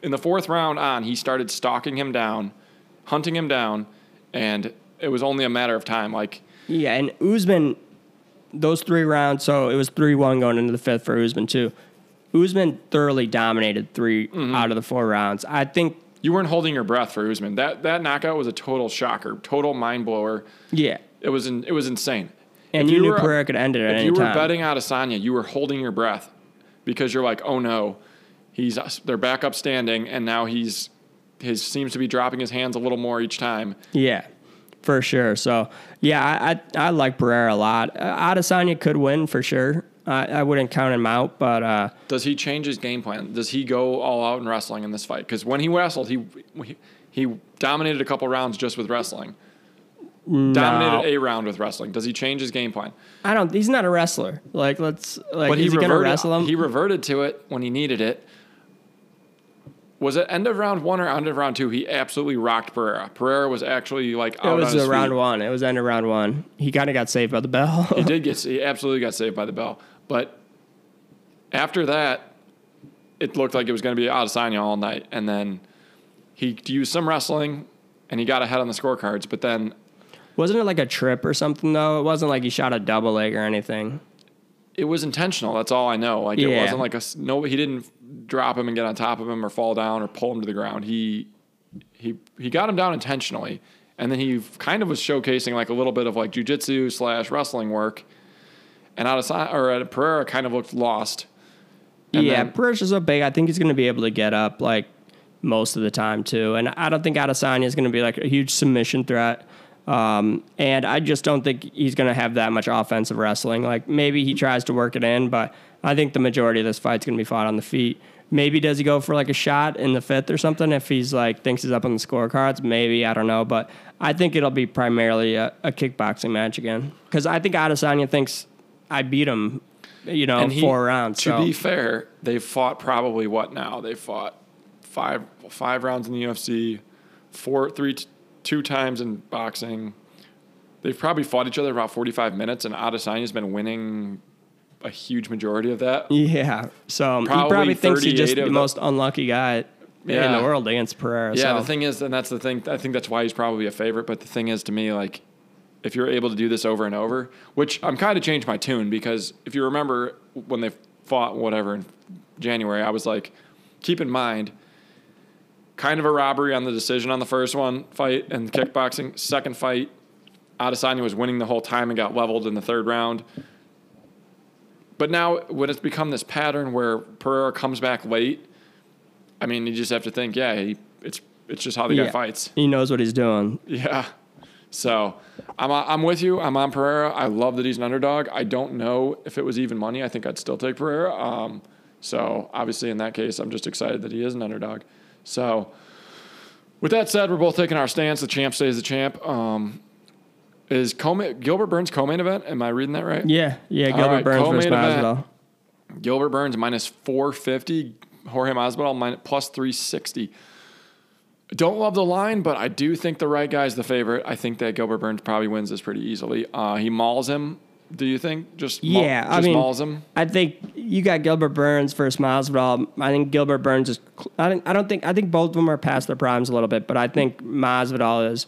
in the fourth round on, he started stalking him down, hunting him down, and it was only a matter of time. Like Yeah, and Usman, those three rounds, so it was 3 1 going into the fifth for Usman, too. Usman thoroughly dominated 3 Mm-hmm. out of the four rounds. I think, You weren't holding your breath for Usman. That that knockout was a total shocker, total mind blower. yeah. It was in, it was insane. And If you, knew were- Pereira could end it at If you were time. betting Adesanya, you were holding your breath because you're like, oh no, he's they're back up standing, and now he's his seems to be dropping his hands a little more each time. yeah, for sure. So, yeah, I, I, I like Pereira a lot. Uh, Adesanya could win for sure. I, I wouldn't count him out, but uh, Does he change his game plan? Does he go all out in wrestling in this fight? Because when he wrestled, he he- he dominated a couple rounds just with wrestling. dominated a round with wrestling. Does he change his game plan? I don't. He's not a wrestler. Like let's like. But he, gonna reverted, wrestle him? He reverted to it when he needed it. Was it end of round one or end of round two? He absolutely rocked Pereira. Pereira was actually like it out was on round one. It was end of round one. He kind of got saved by the bell. He did get he absolutely got saved by the bell. But after that, it looked like it was going to be Adesanya all night, and then he used some wrestling, and he got ahead on the scorecards. But then Wasn't it like a trip or something though? It wasn't like he shot a double leg or anything. it was intentional. That's all I know. Like it wasn't like a no. He didn't drop him and get on top of him or fall down or pull him to the ground. He he he got him down intentionally, and then he kind of was showcasing like a little bit of like jujitsu slash wrestling work. And Adesanya or uh, Pereira kind of looked lost. And yeah, then- Pereira's so big. I think he's going to be able to get up like most of the time too. And I don't think Adesanya is going to be like a huge submission threat. Um, and I just don't think he's going to have that much offensive wrestling. Like maybe he tries to work it in, but I think the majority of this fight's going to be fought on the feet. Maybe does he go for like a shot in the fifth or something if he's like thinks he's up on the scorecards? Maybe I don't know, but I think it'll be primarily a, a kickboxing match again because I think Adesanya thinks I beat him, you know, he- four rounds. To so. be fair, they've fought probably what now? They fought five five rounds in the UFC, four three t- two times in boxing. They've probably fought each other about forty five minutes, and Adesanya's been winning a huge majority of that. Yeah. So he Probably probably thinks he's just the the- most unlucky guy in the world against Pereira. Yeah, so. the thing is, and that's the thing. I think that's why he's probably a favorite. But the thing is, to me, like, if you're able to do this over and over, which I'm kind of changed my tune because if you remember when they fought whatever in January, I was like, keep in mind, kind of a robbery on the decision on the first one fight and kickboxing. Second fight, Adesanya was winning the whole time and got leveled in the third round. But now, when it's become this pattern where Pereira comes back late, I mean, you just have to think, yeah, he, it's it's just how the guy fights. He knows what he's doing. Yeah. So I'm I'm with you. I'm on Pereira. I love that he's an underdog. I don't know if it was even money. I think I'd still take Pereira. Um, so obviously in that case, I'm just excited that he is an underdog. So with that said, we're both taking our stance. The champ stays the champ. Um, is Gilbert Burns co-main event? Am I reading that right? Yeah. Yeah. Gilbert right, Burns versus. Masvidal. Gilbert Burns minus 450. Jorge Masvidal minus plus 360. Don't love the line, but I do think the right guy is the favorite. I think that Gilbert Burns probably wins this pretty easily. Uh, he mauls him. Do you think? Just maul- Yeah, just I mean, mauls him. I think you got Gilbert Burns versus Masvidal. I think Gilbert Burns is. I don't, I don't think. I think both of them are past their primes a little bit, but I think Masvidal is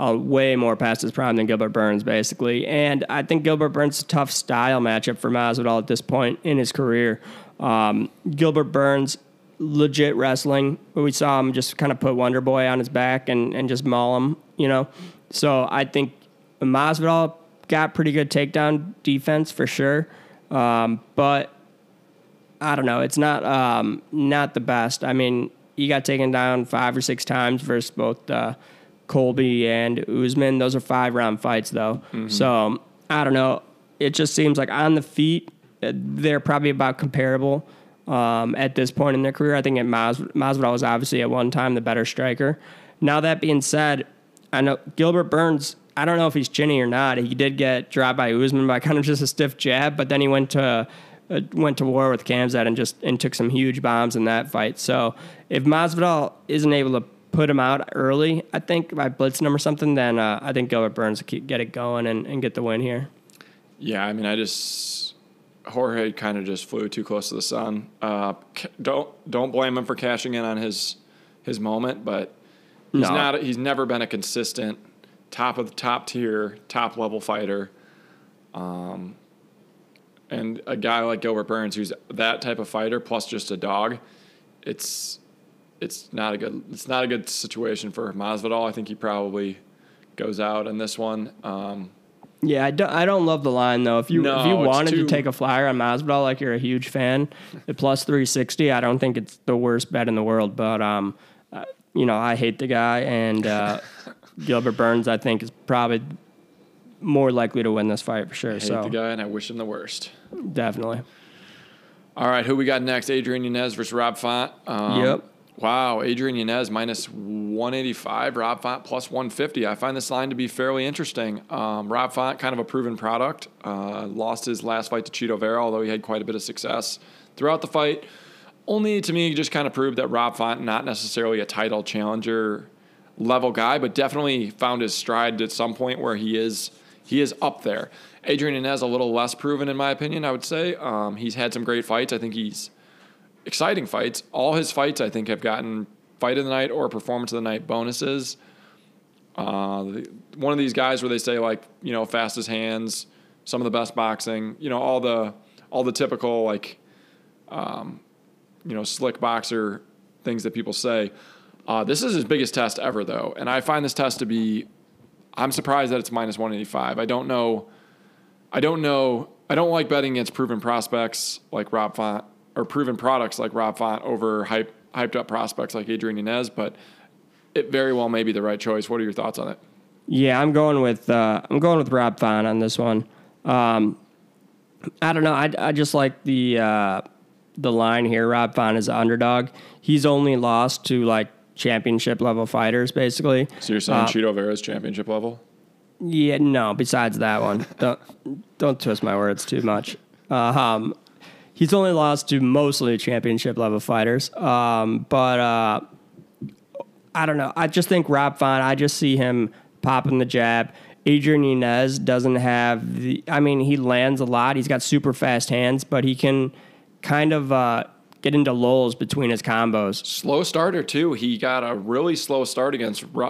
uh, way more past his prime than Gilbert Burns, basically. And I think Gilbert Burns is a tough style matchup for Masvidal at this point in his career. Um, Gilbert Burns, legit wrestling. But we saw him just kind of put Wonder Boy on his back and, and just maul him, you know. So I think Masvidal got pretty good takedown defense for sure, um, but I don't know. It's not um, not the best. I mean, he got taken down five or six times versus both uh, Colby and Usman. Those are five round fights though. So I don't know. It just seems like on the feet, uh, they're probably about comparable um, at this point in their career. I think at Mas- Masvidal was obviously at one time the better striker. Now that being said, I know Gilbert Burns. I don't know if he's chinny or not. He did get dropped by Usman by kind of just a stiff jab, but then he went to uh, went to war with Khamzat and just and took some huge bombs in that fight. So if Masvidal isn't able to put him out early, I think by blitzing him or something, then uh, I think Gilbert Burns get it going and, and get the win here. Yeah, I mean, I just Jorge kind of just flew too close to the sun. Uh, don't don't blame him for cashing in on his his moment, but he's No. not. He's never been a consistent top of the top tier, top level fighter. Um, and a guy like Gilbert Burns, who's that type of fighter plus just a dog, it's it's not a good it's not a good situation for Masvidal. I think he probably goes out in this one. Um, Yeah, I don't, I don't love the line though. If you if you wanted too- to take a flyer on Masvidal, like you're a huge fan, at plus three sixty, I don't think it's the worst bet in the world. But um, uh, you know, I hate the guy, and uh, Gilbert Burns, I think, is probably more likely to win this fight for sure. I hate so the guy, and I wish him the worst. definitely. All right, who we got next? Adrian Yanez versus Rob Font. Um, Yep. Wow, Adrian Yanez minus 185, Rob Font plus 150. I find this line to be fairly interesting. Um, Rob Font, kind of a proven product, uh, lost his last fight to Chito Vera, although he had quite a bit of success throughout the fight. Only to me, just kind of proved that Rob Font, not necessarily a title challenger level guy, but definitely found his stride at some point where he is he is up there. Adrian Yanez a little less proven in my opinion. I would say um, he's had some great fights. I think he's exciting fights. All his fights, I think, have gotten fight of the night or performance of the night bonuses. Uh, the, one of these guys where they say like you know fastest hands, some of the best boxing, you know all the all the typical like um, you know slick boxer things that people say. Uh, this is his biggest test ever though, and I find this test to be. I'm surprised that it's minus 185. I don't know. I don't know. I don't like betting against proven prospects like Rob Font or proven products like Rob Font over hype, hyped up prospects like Adrian Yanez, but it very well may be the right choice. What are your thoughts on it? Yeah, I'm going with uh, I'm going with Rob Font on this one. Um, I don't know. I, I just like the uh, the line here. Rob Font is an underdog. He's only lost to like championship level fighters, basically. So you're saying Uh, Chito Vera's championship level? Yeah, no. Besides that one, don't don't twist my words too much. Uh, um, he's only lost to mostly championship level fighters. Um, but uh, I don't know. I just think Rob Font. I just see him popping the jab. Adrian Yanez doesn't have the. I mean, he lands a lot. He's got super fast hands, but he can kind of uh, get into lulls between his combos. Slow starter too. He got a really slow start against uh,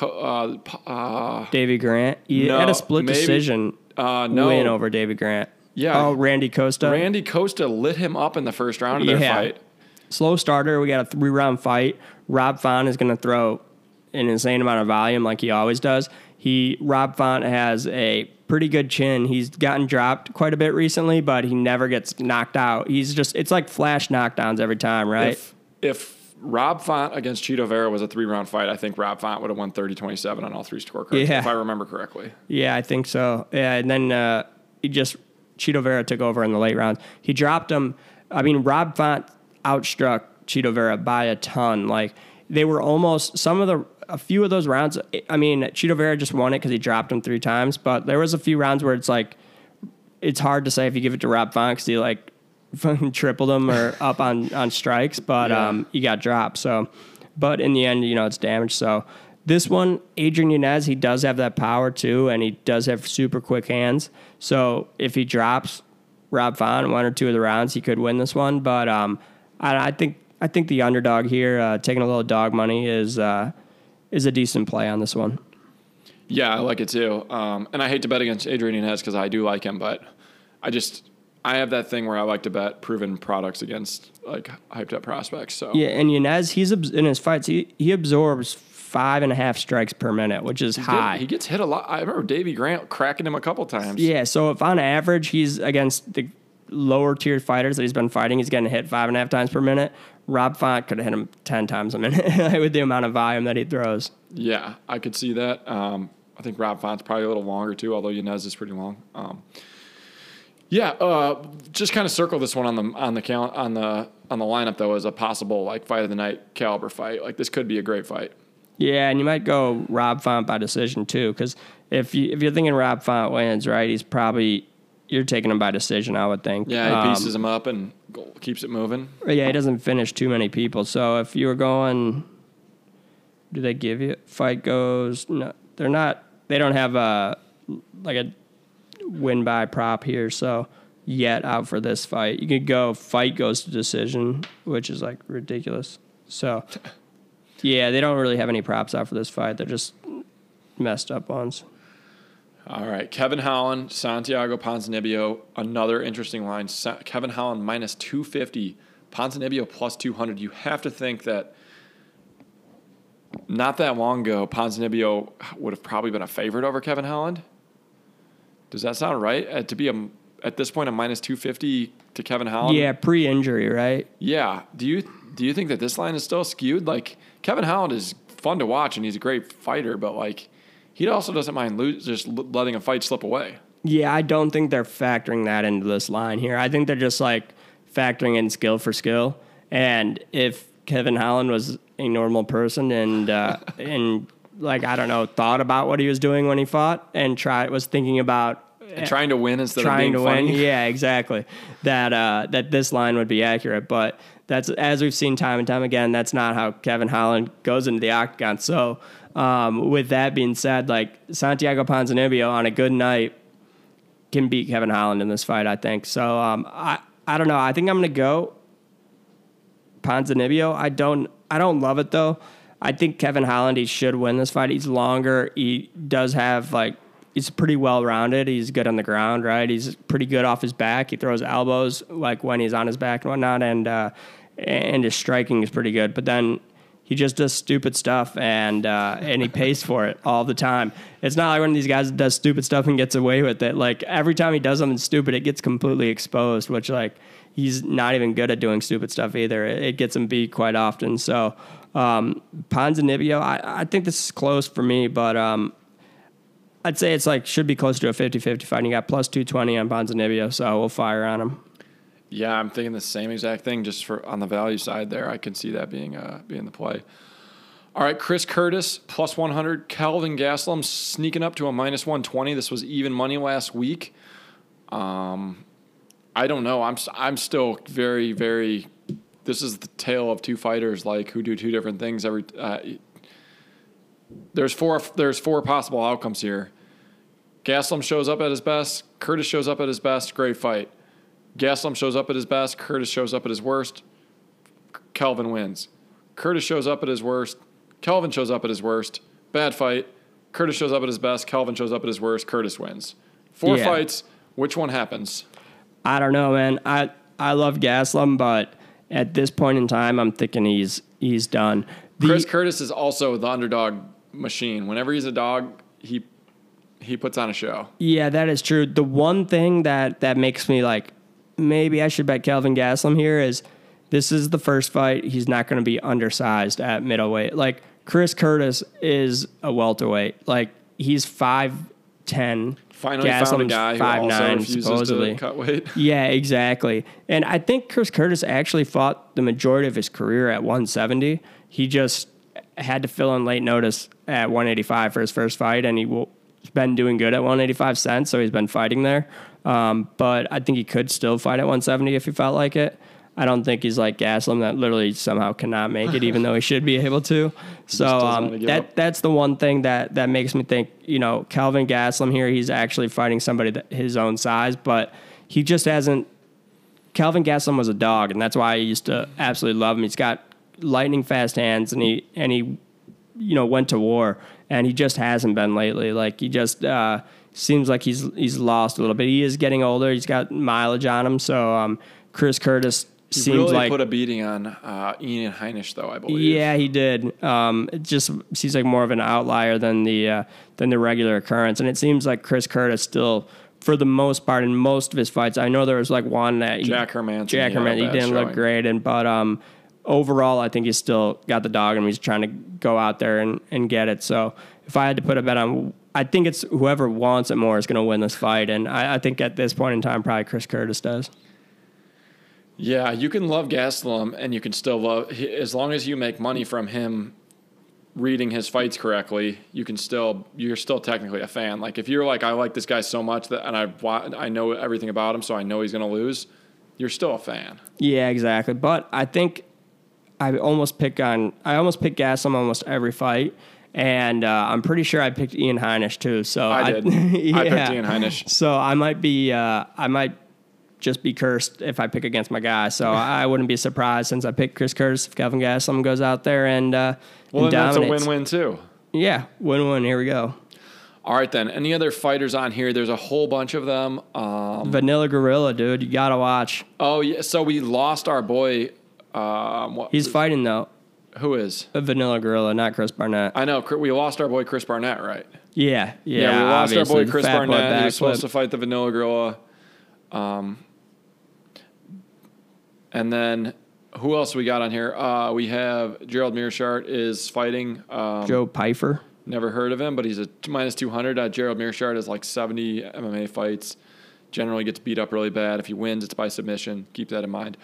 uh, uh, Davey Grant. He No, had a split maybe- decision uh, no. win over Davey Grant. Yeah. Oh, Randy Costa. Randy Costa lit him up in the first round of their Yeah. fight. slow starter. We got a three round fight. Rob Font is going to throw an insane amount of volume like he always does. He Rob Font has a pretty good chin. He's gotten dropped quite a bit recently, but he never gets knocked out. He's just it's like flash knockdowns every time, right? If if Rob Font against Chito Vera was a three round fight, I think Rob Font would have won 30-27 on all three scorecards, Yeah. if I remember correctly. Yeah, I think so. Yeah, and then uh, he just Chito Vera took over in the late rounds. He dropped him. I mean, Rob Font outstruck Chito Vera by a ton. Like they were almost some of the a few of those rounds. I mean, Chito Vera just won it because he dropped him three times. But there was a few rounds where it's like it's hard to say if you give it to Rob Font because he like fucking tripled him or up on on strikes, but Yeah. um, he got dropped. So, but in the end, you know, it's damage. So this one, Adrian Yanez, he does have that power too, and he does have super quick hands. So if he drops Rob Font one or two of the rounds, he could win this one. But um, I, I think I think the underdog here, uh, taking a little dog money, is uh, is a decent play on this one. Yeah, I like it too. Um, and I hate to bet against Adrian Yanez because I do like him, but I just I have that thing where I like to bet proven products against like hyped up prospects. So Yeah, and Yanez, he's in his fights, he he absorbs five and a half strikes per minute, which is high. He gets hit a lot. I remember Davey Grant cracking him a couple times. Yeah, so if on average he's against the lower tier fighters that he's been fighting, he's getting hit five and a half times per minute. Rob Font could have hit him ten times a minute with the amount of volume that he throws. Yeah, I could see that. Um, I think Rob Font's probably a little longer too, although Yanez is pretty long. Um, yeah, uh, just kind of circle this one on the on the cal- on the on the lineup though as a possible like fight of the night caliber fight. Like this could be a great fight. Yeah, and you might go Rob Font by decision too, because if you if you're thinking Rob Font wins, right, he's probably you're taking him by decision. I would think. Yeah, he Um, pieces him up and keeps it moving. Yeah, he doesn't finish too many people. So if you were going, do they give you fight goes? No, they're not. They don't have a like a win by prop here. So yet out for this fight, you could go fight goes to decision, which is like ridiculous. So yeah, they don't really have any props out for this fight. They're just messed up ones. All right, Kevin Holland, Santiago Ponzinibbio, another interesting line. Sa- Kevin Holland minus 250, Ponzinibbio plus 200. You have to think that not that long ago, Ponzinibbio would have probably been a favorite over Kevin Holland. Does that sound right? Uh, to be a, at this point a minus 250 to Kevin Holland? Yeah, pre-injury, right? Yeah. Do you do you think that this line is still skewed? Like Kevin Holland is fun to watch and he's a great fighter, but like he also doesn't mind lose, just letting a fight slip away. Yeah, I don't think they're factoring that into this line here. I think they're just like factoring in skill for skill. And if Kevin Holland was a normal person and uh, and like I don't know, thought about what he was doing when he fought and tried was thinking about And trying to win instead of trying of to being win. Yeah, exactly. That uh, that this line would be accurate, but that's as we've seen time and time again. That's not how Kevin Holland goes into the octagon. So, um, with that being said, like Santiago Ponzinibbio on a good night can beat Kevin Holland in this fight. I think so. Um, I I don't know. I think I'm gonna go Ponzinibbio. I don't I don't love it though. I think Kevin Holland he should win this fight. He's longer. He does have like he's pretty well rounded. He's good on the ground, right? He's pretty good off his back. He throws elbows like when he's on his back and whatnot, and uh, and his striking is pretty good. But then he just does stupid stuff and uh, and he pays for it all the time. It's not like one of these guys that does stupid stuff and gets away with it. Like every time he does something stupid, it gets completely exposed. Which like he's not even good at doing stupid stuff either. It, it gets him beat quite often. So um, Ponzinibbio, I, I think this is close for me, but um, I'd say it's like should be close to a 50-50 fight. You got plus two twenty on Ponzinibbio, so we'll fire on him. Yeah, I'm thinking the same exact thing. Just for on the value side, there, I can see that being uh, being the play. All right, Chris Curtis plus 100. Calvin Gastelum sneaking up to a minus 120. This was even money last week. Um, I don't know. I'm I'm still very very. This is the tale of two fighters like who do two different things every. Uh, there's four. There's four possible outcomes here. Gastelum shows up at his best. Curtis shows up at his best. Great fight. Gastelum shows up at his best. Curtis shows up at his worst. Kelvin wins. Curtis shows up at his worst. Kelvin shows up at his worst. Bad fight. Curtis shows up at his best. Kelvin shows up at his worst. Curtis wins. Four Yeah. fights. Which one happens? I don't know, man. I I love Gastelum, but at this point in time, I'm thinking he's he's done. The- Chris Curtis is also the underdog machine. Whenever he's a dog, he he puts on a show. Yeah, that is true. The one thing that that makes me like maybe I should bet Kelvin Gastelum here is this is the first fight he's not going to be undersized at middleweight. Like Chris Curtis is a welterweight. Like he's five ten. Finally found a Gastelum's guy who also refuses supposedly. to cut weight. Yeah, exactly. And I think Chris Curtis actually fought the majority of his career at 170. He just had to fill in late notice at 185 for his first fight, and he been doing good at 185 cents, so he's been fighting there. Um, but I think he could still fight at 170 if he felt like it. I don't think he's like Gastelum that literally somehow cannot make it, even though he should be able to. So um, that up. that's the one thing that that makes me think, you know, Calvin Gastelum here, he's actually fighting somebody that his own size, but he just hasn't. Calvin Gastelum was a dog, and that's why I used to absolutely love him. He's got lightning fast hands, and he and he, you know, went to war, and he just hasn't been lately. Like he just uh, seems like he's he's lost a little bit. He is getting older. He's got mileage on him. So um, Chris Curtis He seems really like put a beating on uh, Ian Heinisch, though I believe. yeah, he did. Um, it just seems like more of an outlier than the uh, than the regular occurrence, and it seems like Chris Curtis still, for the most part, in most of his fights. I know there was like one that Jack Hermansson, Jack he Hermansson, he didn't look great, and but um, overall, I think he's still got the dog, and he's trying to go out there and, and get it. So if I had to put a bet on. I think it's whoever wants it more is going to win this fight, and I, I think at this point in time, probably Chris Curtis does. Yeah, you can love Gastelum, and you can still love as long as you make money from him reading his fights correctly. You can still you're still technically a fan. Like if you're like I like this guy so much that and I I know everything about him, so I know he's gonna lose. You're still a fan. Yeah, exactly. But I think I almost pick on I almost pick Gastelum almost every fight, and uh, I'm pretty sure I picked Ian Heinisch too. So I did. I picked Ian Heinisch. So I might be uh, I might just be cursed if I pick against my guy. So I wouldn't be surprised since I picked Chris Curtis if Kevin Gastelum goes out there and uh, Well, and that's a win-win too. Yeah, win-win. Here we go. All right, then. Any other fighters on here? There's a whole bunch of them. Um, Vanilla Gorilla, dude, you gotta watch. oh yeah, so we lost our boy. Um, what, He's fighting though. who is? A Vanilla Gorilla, not Chris Barnett. I know we lost our boy Chris Barnett, right? Yeah, yeah. Yeah, we lost our boy Chris Barnett. he was supposed to fight the Vanilla Gorilla. Um, and then who else we got on here? Uh, we have Gerald Meerschaert is fighting. Um, Joe Pyfer. Never heard of him, but he's a t- minus 200. Uh, Gerald Meerschaert has like 70 MMA fights. Generally gets beat up really bad. If he wins, it's by submission. Keep that in mind.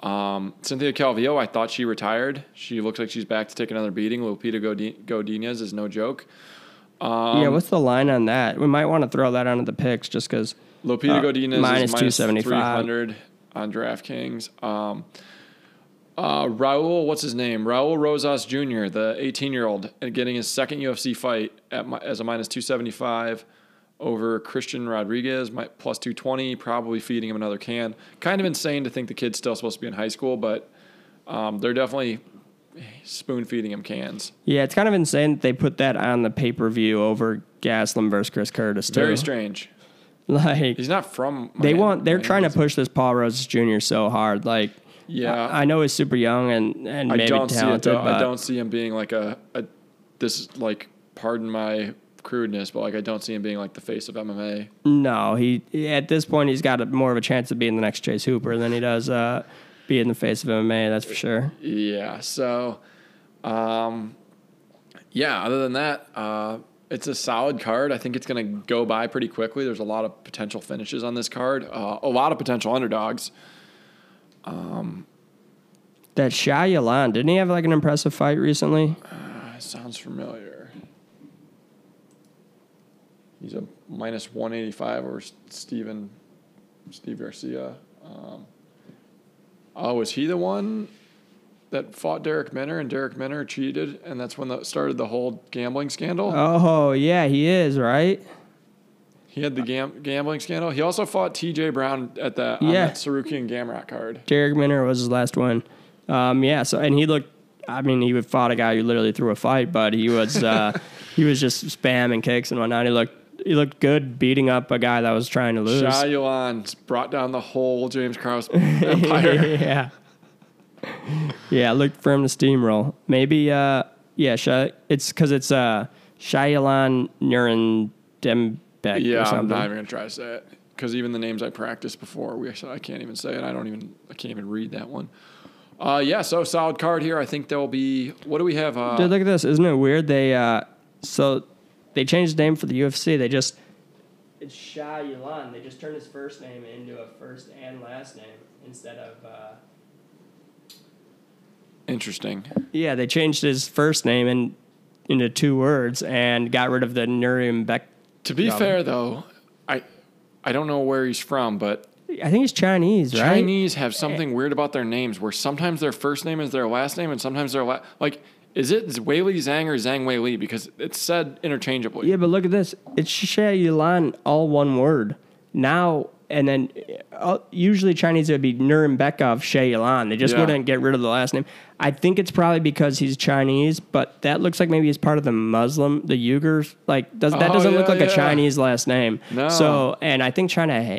Um, Cynthia Calvillo, I thought she retired. She looks like she's back to take another beating. Lupita Godinez is no joke. Um, yeah, what's the line on that? We might want to throw that onto the picks just because. Lupita Uh, Godinez minus is minus 275. 300 on DraftKings. Um, uh, Raul, what's his name? Raul Rosas Jr., the 18 year old, getting his second UFC fight at as a minus 275 over Christian Rodriguez, mi- plus 220, probably feeding him another can. Kind of insane to think the kid's still supposed to be in high school, but um, they're definitely spoon feeding him cans. Yeah, it's kind of insane that they put that on the pay per view over Gastelum versus Chris Curtis. Too. Very strange. Like He's not from. they want, they're Miami. trying to push this Paul Rose Jr. so hard. Like, Yeah. I, I know he's super young and and I maybe don't see it talented, but I don't see him being like a, a this like pardon my crudeness, but like I don't see him being like the face of MMA. no, he at this point he's got a, more of a chance of being the next Chase Hooper than he does uh, being the face of MMA. That's for sure. Yeah. So, um, yeah. Other than that, uh, it's a solid card. I think it's going to go by pretty quickly. There's a lot of potential finishes on this card. Uh, a lot of potential underdogs. That Shah Yalan, didn't he have like an impressive fight recently? Uh, sounds familiar. He's a minus 185 over Steven, Steve Garcia. Um, oh, was he the one that fought Darrick Minner and Darrick Minner cheated and that's when that started the whole gambling scandal? Oh yeah, he is right. he had the gam- gambling scandal. He also fought TJ Brown at on Yeah. that Tsarukyan Gamrot card. Darrick Minner was his last one. Um, yeah, so and he looked. I mean, he would fought a guy who literally threw a fight, but he was uh, he was just spamming kicks and whatnot. He looked he looked good beating up a guy that was trying to lose. Yuan brought down the whole James Krause empire. yeah, yeah. Look for him to steamroll. Maybe, uh, yeah. Shah, it's because it's uh, Shayalan Nurendembek Yeah, or I'm not even gonna try to say it because even the names I practiced before, we I can't even say it. I don't even I can't even read that one. Uh, yeah, so solid card here. I think there'll be. What do we have? Uh, Dude, look at this. Isn't it weird? They uh, so they changed the name for the UFC. They just it's Shah Yulan. They just turned his first name into a first and last name instead of. Uh, interesting. yeah, they changed his first name in, into two words and got rid of the Nuremberg. To be fair, though, I I don't know where he's from, but I think he's Chinese, right? Chinese have something weird about their names, where sometimes their first name is their last name, and sometimes their la- like. Is it Wei Li Zhang or Zhang Wei Li? Because it's said interchangeably. Yeah, but look at this. It's Shah Yulan, all one word. Now and then, uh, usually Chinese would be Nurembekov Shah Yulan. They just Yeah. wouldn't get rid of the last name. I think it's probably because he's Chinese, but that looks like maybe he's part of the Muslim, the Uyghurs. Like does that Oh, doesn't look yeah, like a. Chinese last name. No. So and I think China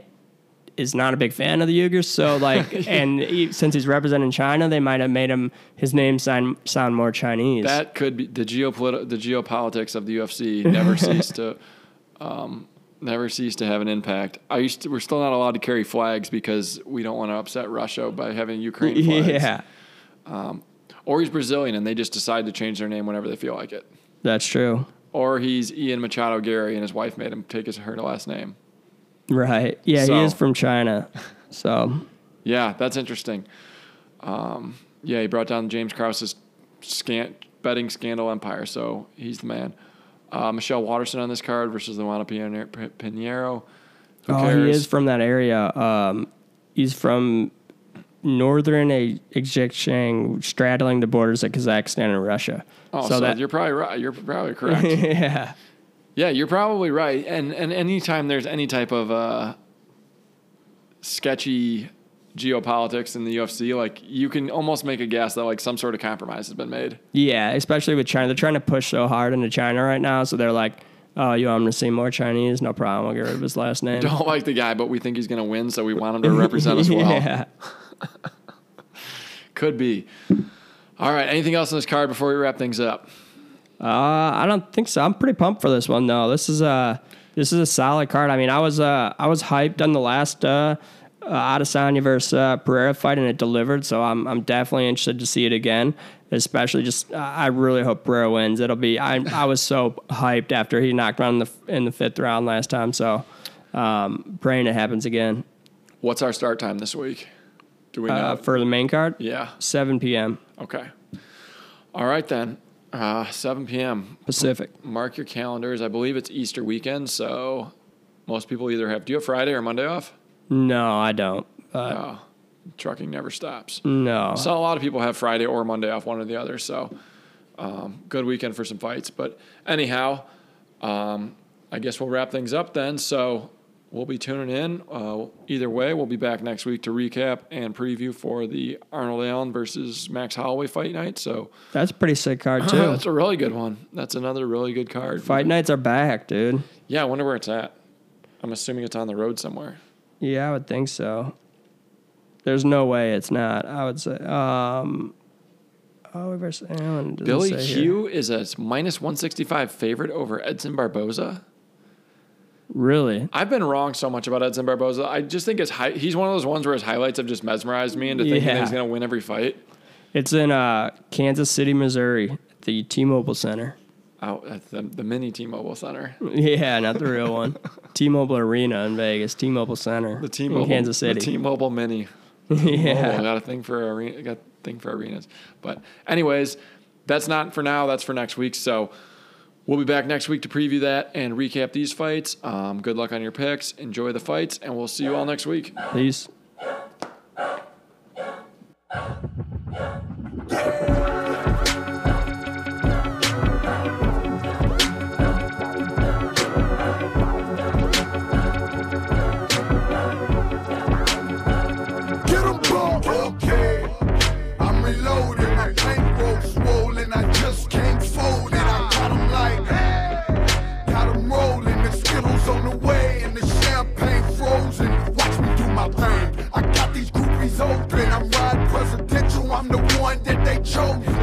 is not a big fan of the Uyghurs. So like, and he, since he's representing China, they might have made him his name sound sound more Chinese. That could be the geopolitical, the geopolitics of the UFC never cease to, um, never cease to have an impact. I used to, we're still not allowed to carry flags because we don't want to upset Russia by having Ukraine flags. yeah, Um, Or he's Brazilian and they just decide to change their name whenever they feel like it. that's true. Or he's Ian Machado Garry and his wife made him take his her last name. Right. Yeah, So- he is from China. So Yeah, that's interesting. Um, yeah, he brought down James Krause's scant betting scandal empire, so he's the man. Uh, Michelle Waterson on this card versus Luana Pinheiro. Pinheiro. Who oh, cares? he is from that area. Um, he's from northern Xinjiang, straddling the borders of Kazakhstan and Russia. Oh, so, you're probably right. You're probably correct. yeah. Yeah, you're probably right. And and anytime there's any type of uh, sketchy geopolitics in the UFC, like you can almost make a guess that like some sort of compromise has been made. Yeah, especially with China. They're trying to push so hard into China right now. So they're like, oh, you want him to see more Chinese? No problem. We'll get rid of his last name. Don't like the guy, but we think he's going to win, so we want him to represent us well. yeah. Could be. All right. Anything else on this card before we wrap things up? Uh, I don't think so. I'm pretty pumped for this one though. This is a this is a solid card. I mean, I was uh I was hyped on the last uh, uh Adesanya versus uh, Pereira fight and it delivered. So I'm I'm definitely interested to see it again. Especially just uh, I really hope Pereira wins. It'll be I I was so hyped after he knocked around in the in the fifth round last time. So um, praying it happens again. What's our start time this week? Do we know? uh, for the main card. yeah. 7 p.m. Okay. All right then. Uh, 7 p.m. Pacific. Mark your calendars. I believe it's Easter weekend, so most people either have. Do you have Friday or Monday off? No, I don't. But Oh, trucking never stops. no. So a lot of people have Friday or Monday off, one or the other. So um, good weekend for some fights. But anyhow, um, I guess we'll wrap things up then. So we'll be tuning in. Uh, either way, we'll be back next week to recap and preview for the Arnold Allen versus Max Holloway fight night. So That's a pretty sick card, too. that's a really good one. That's another really good card. Fight nights are back, dude. Yeah, I wonder where it's at. I'm assuming it's on the road somewhere. Yeah, I would think so. There's no way it's not. I would say. Um, oh, versus Allen. Billy say here. Q is a minus 165 favorite over Edson Barboza. Really? I've been wrong so much about Edson Barboza. I just think his hi- he's one of those ones where his highlights have just mesmerized me into thinking that Yeah. he's going to win every fight. It's in uh, Kansas City, Missouri, at the T-Mobile Center. Out at the, the mini T-Mobile Center. Yeah, not the real one. T-Mobile Arena in Vegas. T-Mobile Center. The T-Mobile in Kansas City. The T-Mobile Mini. yeah. Oh, got a thing for arena. Got a thing for arenas. But anyways, that's not for now. That's for next week. So we'll be back next week to preview that and recap these fights. Um, good luck on your picks. Enjoy the fights, and we'll see you all next week. Peace. control.